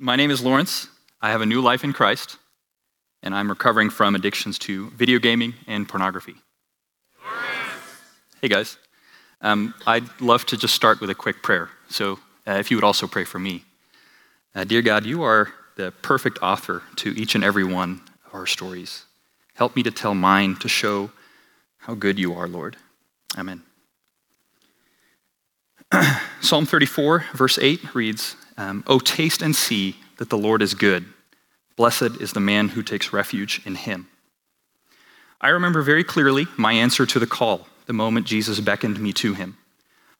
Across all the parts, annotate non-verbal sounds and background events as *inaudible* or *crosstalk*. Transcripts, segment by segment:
My name is Laurens. I have a new life in Christ, and I'm recovering from addictions to video gaming and pornography. Laurens. Hey guys. Um, I'd love to just start with a quick prayer. So, uh, if you would also pray for me. Uh, dear God, you are the perfect author to each and every one of our stories. Help me to tell mine to show how good you are, Lord. Amen. *clears throat* Psalm 34, verse 8 reads um, Oh, taste and see that the Lord is good. Blessed is the man who takes refuge in him. I remember very clearly my answer to the call the moment Jesus beckoned me to him.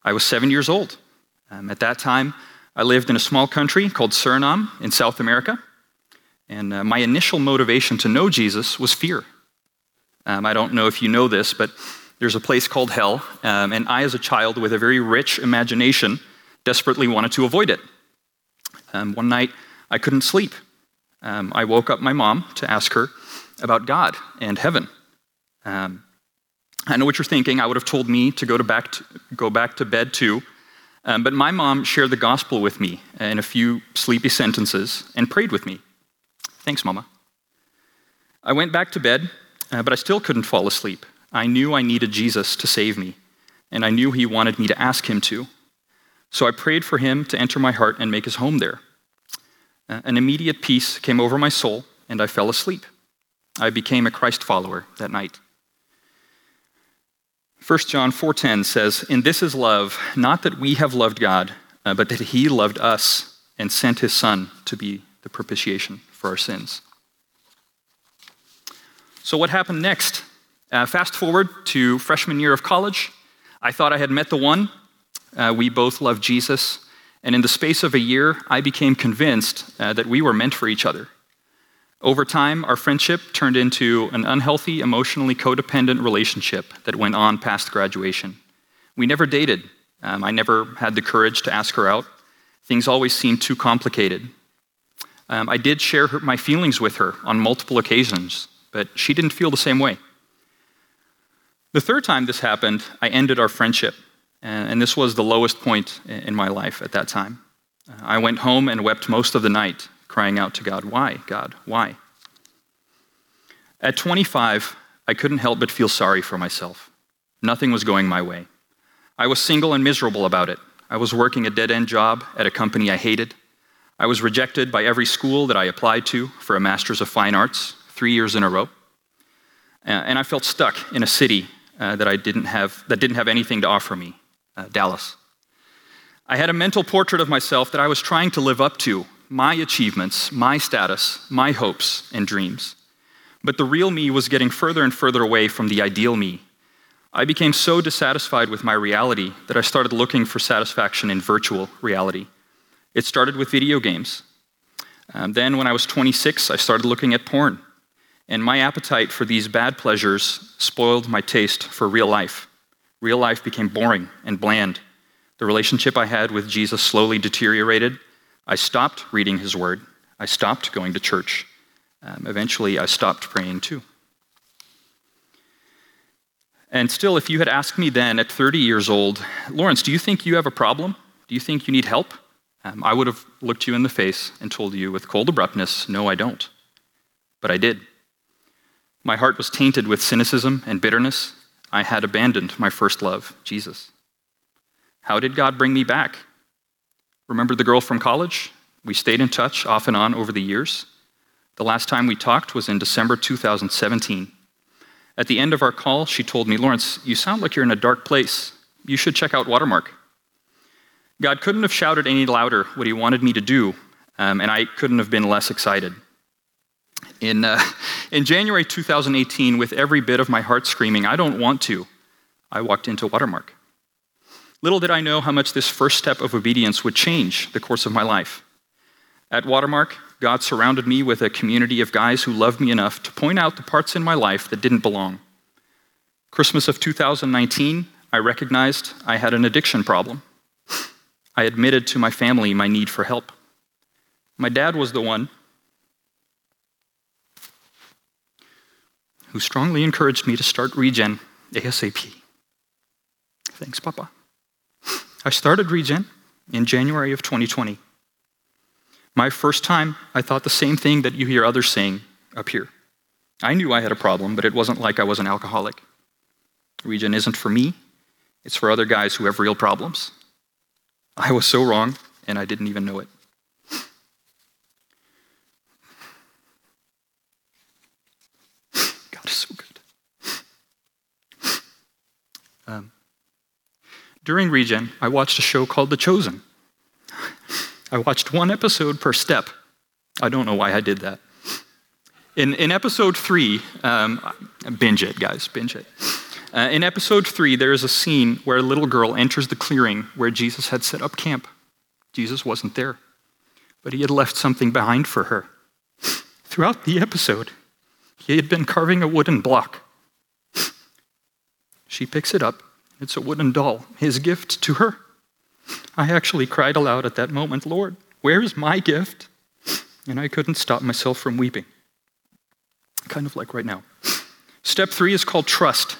I was seven years old. Um, at that time, I lived in a small country called Suriname in South America. And uh, my initial motivation to know Jesus was fear. Um, I don't know if you know this, but there's a place called hell, um, and I, as a child with a very rich imagination, desperately wanted to avoid it. Um, one night, I couldn't sleep. Um, I woke up my mom to ask her about God and heaven. Um, I know what you're thinking. I would have told me to go, to back, to, go back to bed too. Um, but my mom shared the gospel with me in a few sleepy sentences and prayed with me. Thanks, Mama. I went back to bed, uh, but I still couldn't fall asleep. I knew I needed Jesus to save me, and I knew he wanted me to ask him to. So I prayed for him to enter my heart and make his home there. Uh, an immediate peace came over my soul, and I fell asleep. I became a Christ follower that night. 1 John 4:10 says, "In this is love, not that we have loved God, uh, but that he loved us and sent his son to be the propitiation for our sins." So what happened next? Uh, fast forward to freshman year of college. I thought I had met the one. Uh, we both loved Jesus, and in the space of a year, I became convinced uh, that we were meant for each other. Over time, our friendship turned into an unhealthy, emotionally codependent relationship that went on past graduation. We never dated. Um, I never had the courage to ask her out. Things always seemed too complicated. Um, I did share her, my feelings with her on multiple occasions, but she didn't feel the same way. The third time this happened, I ended our friendship, and this was the lowest point in my life at that time. I went home and wept most of the night, crying out to God, Why, God, why? At 25, I couldn't help but feel sorry for myself. Nothing was going my way. I was single and miserable about it. I was working a dead end job at a company I hated. I was rejected by every school that I applied to for a Master's of Fine Arts three years in a row. And I felt stuck in a city uh, that, I didn't have, that didn't have anything to offer me uh, Dallas. I had a mental portrait of myself that I was trying to live up to my achievements, my status, my hopes and dreams. But the real me was getting further and further away from the ideal me. I became so dissatisfied with my reality that I started looking for satisfaction in virtual reality. It started with video games. Um, then, when I was 26, I started looking at porn. And my appetite for these bad pleasures spoiled my taste for real life. Real life became boring and bland. The relationship I had with Jesus slowly deteriorated. I stopped reading his word. I stopped going to church. Um, eventually, I stopped praying too. And still, if you had asked me then at 30 years old, Laurens, do you think you have a problem? Do you think you need help? Um, I would have looked you in the face and told you with cold abruptness, no, I don't. But I did. My heart was tainted with cynicism and bitterness. I had abandoned my first love, Jesus. How did God bring me back? Remember the girl from college? We stayed in touch off and on over the years. The last time we talked was in December 2017. At the end of our call, she told me, Laurens, you sound like you're in a dark place. You should check out Watermark. God couldn't have shouted any louder what he wanted me to do, um, and I couldn't have been less excited. In, uh, in January 2018, with every bit of my heart screaming, I don't want to, I walked into Watermark. Little did I know how much this first step of obedience would change the course of my life. At Watermark, God surrounded me with a community of guys who loved me enough to point out the parts in my life that didn't belong. Christmas of 2019, I recognized I had an addiction problem. I admitted to my family my need for help. My dad was the one who strongly encouraged me to start Regen ASAP. Thanks, Papa. I started Regen in January of 2020. My first time, I thought the same thing that you hear others saying up here. I knew I had a problem, but it wasn't like I was an alcoholic. Regen isn't for me, it's for other guys who have real problems. I was so wrong, and I didn't even know it. God is so good. Um, during Regen, I watched a show called The Chosen. *laughs* I watched one episode per step. I don't know why I did that. In, in episode three, um, binge it, guys, binge it. Uh, in episode three, there is a scene where a little girl enters the clearing where Jesus had set up camp. Jesus wasn't there, but he had left something behind for her. *laughs* Throughout the episode, he had been carving a wooden block. *laughs* She picks it up. It's a wooden doll, his gift to her. I actually cried aloud at that moment, Lord, where is my gift? And I couldn't stop myself from weeping. Kind of like right now. Step three is called trust.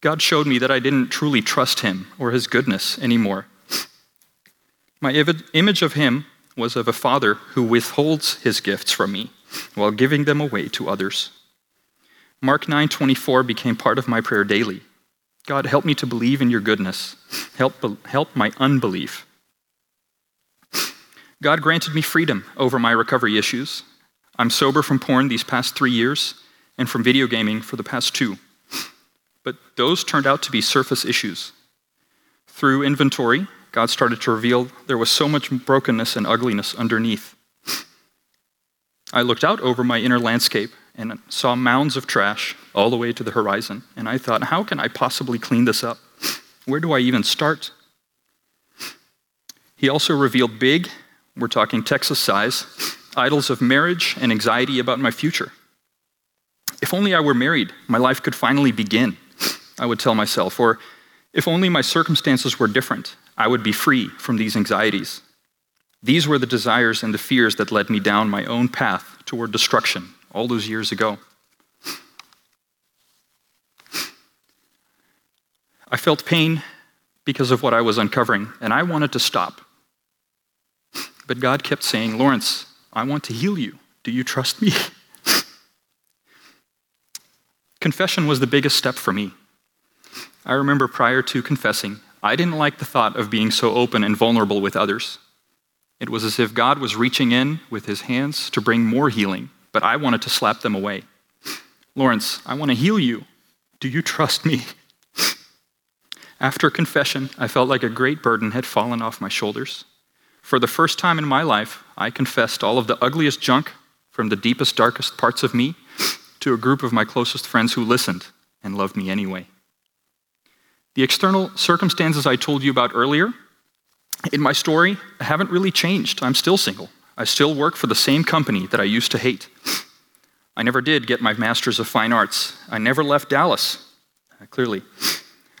God showed me that I didn't truly trust him or his goodness anymore. My image of him was of a father who withholds his gifts from me while giving them away to others. Mark 9:24 became part of my prayer daily. God, help me to believe in your goodness. Help, help my unbelief. God granted me freedom over my recovery issues. I'm sober from porn these past three years and from video gaming for the past two. But those turned out to be surface issues. Through inventory, God started to reveal there was so much brokenness and ugliness underneath. I looked out over my inner landscape and saw mounds of trash all the way to the horizon. And I thought, how can I possibly clean this up? Where do I even start? He also revealed big, we're talking Texas size, idols of marriage and anxiety about my future. If only I were married, my life could finally begin, I would tell myself. Or if only my circumstances were different, I would be free from these anxieties. These were the desires and the fears that led me down my own path toward destruction all those years ago. I felt pain because of what I was uncovering, and I wanted to stop. But God kept saying, Laurens, I want to heal you. Do you trust me? Confession was the biggest step for me. I remember prior to confessing, I didn't like the thought of being so open and vulnerable with others. It was as if God was reaching in with his hands to bring more healing, but I wanted to slap them away. Laurens, I want to heal you. Do you trust me? After confession, I felt like a great burden had fallen off my shoulders. For the first time in my life, I confessed all of the ugliest junk from the deepest, darkest parts of me to a group of my closest friends who listened and loved me anyway. The external circumstances I told you about earlier in my story haven't really changed. I'm still single. I still work for the same company that I used to hate. I never did get my Master's of Fine Arts. I never left Dallas, uh, clearly.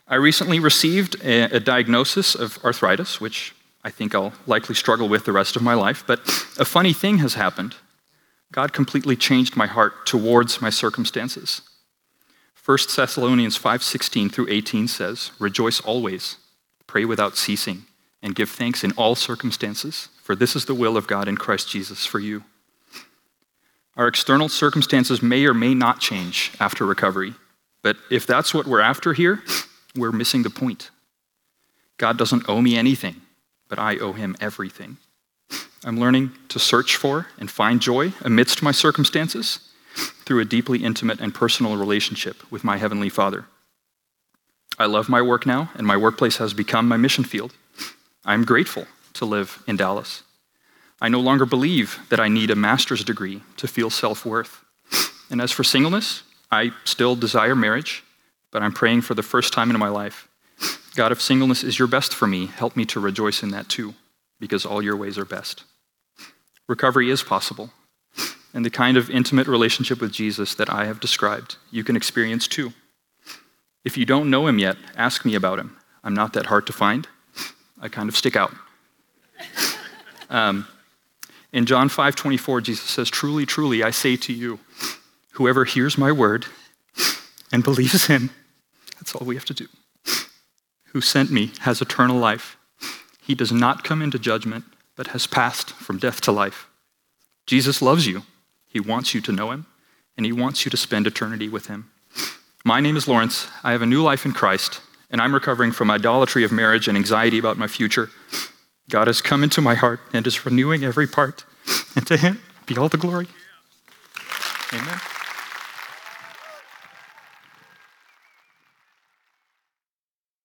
I recently received a, a, diagnosis of arthritis, which I think I'll likely struggle with the rest of my life. But a funny thing has happened. God completely changed my heart towards my circumstances. 1 Thessalonians 5:16 through 18 says, "Rejoice always, pray without ceasing, and give thanks in all circumstances, for this is the will of God in Christ Jesus for you. Our external circumstances may or may not change after recovery, but if that's what we're after here, we're missing the point. God doesn't owe me anything, but I owe him everything. I'm learning to search for and find joy amidst my circumstances through a deeply intimate and personal relationship with my Heavenly Father. I love my work now, and my workplace has become my mission field. I'm grateful to live in Dallas. I no longer believe that I need a master's degree to feel self worth. And as for singleness, I still desire marriage, but I'm praying for the first time in my life God, if singleness is your best for me, help me to rejoice in that too, because all your ways are best. Recovery is possible, and the kind of intimate relationship with Jesus that I have described, you can experience too. If you don't know him yet, ask me about him. I'm not that hard to find. I kind of stick out. Um, in John 5 24, Jesus says, Truly, truly, I say to you, whoever hears my word and believes him, that's all we have to do, who sent me has eternal life. He does not come into judgment, but has passed from death to life. Jesus loves you. He wants you to know him, and he wants you to spend eternity with him. My name is Laurens. I have a new life in Christ, and I'm recovering from idolatry of marriage and anxiety about my future. God has come into my heart and is renewing every part, and to him be all the glory. Amen.